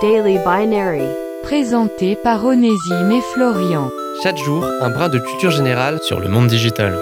Daily Binary. Présenté par Onésime et Florian. Chaque jour, un brin de culture générale sur le monde digital.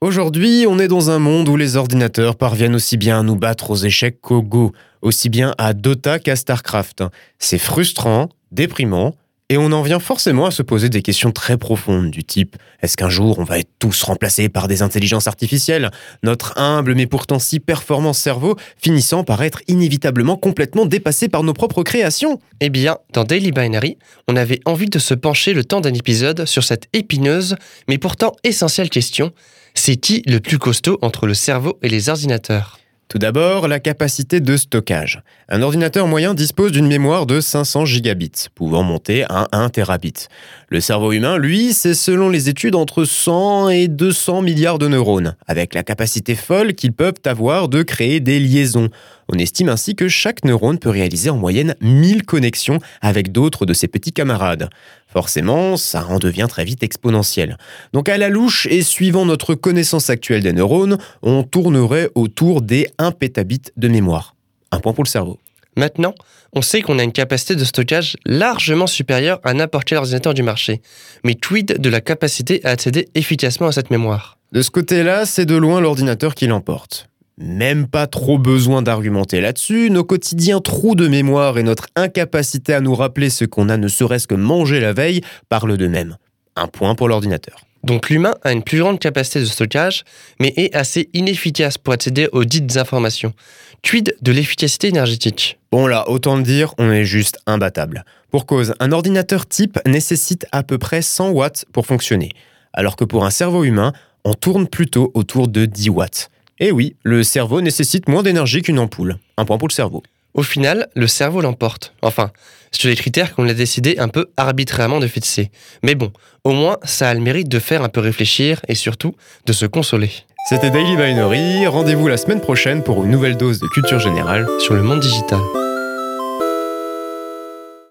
Aujourd'hui, on est dans un monde où les ordinateurs parviennent aussi bien à nous battre aux échecs qu'au Go, aussi bien à Dota qu'à StarCraft. C'est frustrant, déprimant, et on en vient forcément à se poser des questions très profondes du type est-ce qu'un jour on va être tous remplacés par des intelligences artificielles? Notre humble mais pourtant si performant cerveau finissant par être inévitablement complètement dépassé par nos propres créations. Eh bien, dans Daily Binary, on avait envie de se pencher le temps d'un épisode sur cette épineuse mais pourtant essentielle question c'est qui le plus costaud entre le cerveau et les ordinateurs? Tout d'abord, la capacité de stockage. Un ordinateur moyen dispose d'une mémoire de 500 gigabits, pouvant monter à 1 terabit. Le cerveau humain, lui, c'est selon les études entre 100 et 200 milliards de neurones, avec la capacité folle qu'ils peuvent avoir de créer des liaisons. On estime ainsi que chaque neurone peut réaliser en moyenne 1000 connexions avec d'autres de ses petits camarades. Forcément, ça en devient très vite exponentiel. Donc à la louche et suivant notre connaissance actuelle des neurones, on tournerait autour des 1 pétabit de mémoire. Un point pour le cerveau. Maintenant, on sait qu'on a une capacité de stockage largement supérieure à n'importe quel ordinateur du marché. Mais tweed de la capacité à accéder efficacement à cette mémoire? De ce côté-là, c'est de loin l'ordinateur qui l'emporte. Même pas trop besoin d'argumenter là-dessus, nos quotidiens trous de mémoire et notre incapacité à nous rappeler ce qu'on a ne serait-ce que mangé la veille parlent d'eux-mêmes. Un point pour l'ordinateur. Donc l'humain a une plus grande capacité de stockage, mais est assez inefficace pour accéder aux dites informations. Tweed de l'efficacité énergétique. Bon là, autant le dire, on est juste imbattable. Pour cause, un ordinateur type nécessite à peu près 100 watts pour fonctionner, alors que pour un cerveau humain, on tourne plutôt autour de 10 watts. Et oui, le cerveau nécessite moins d'énergie qu'une ampoule. Un point pour le cerveau. Au final, le cerveau l'emporte. Enfin, sur les critères qu'on a décidé un peu arbitrairement de fixer. Mais bon, au moins, ça a le mérite de faire un peu réfléchir et surtout de se consoler. C'était Daily Binary. Rendez-vous la semaine prochaine pour une nouvelle dose de culture générale sur le monde digital.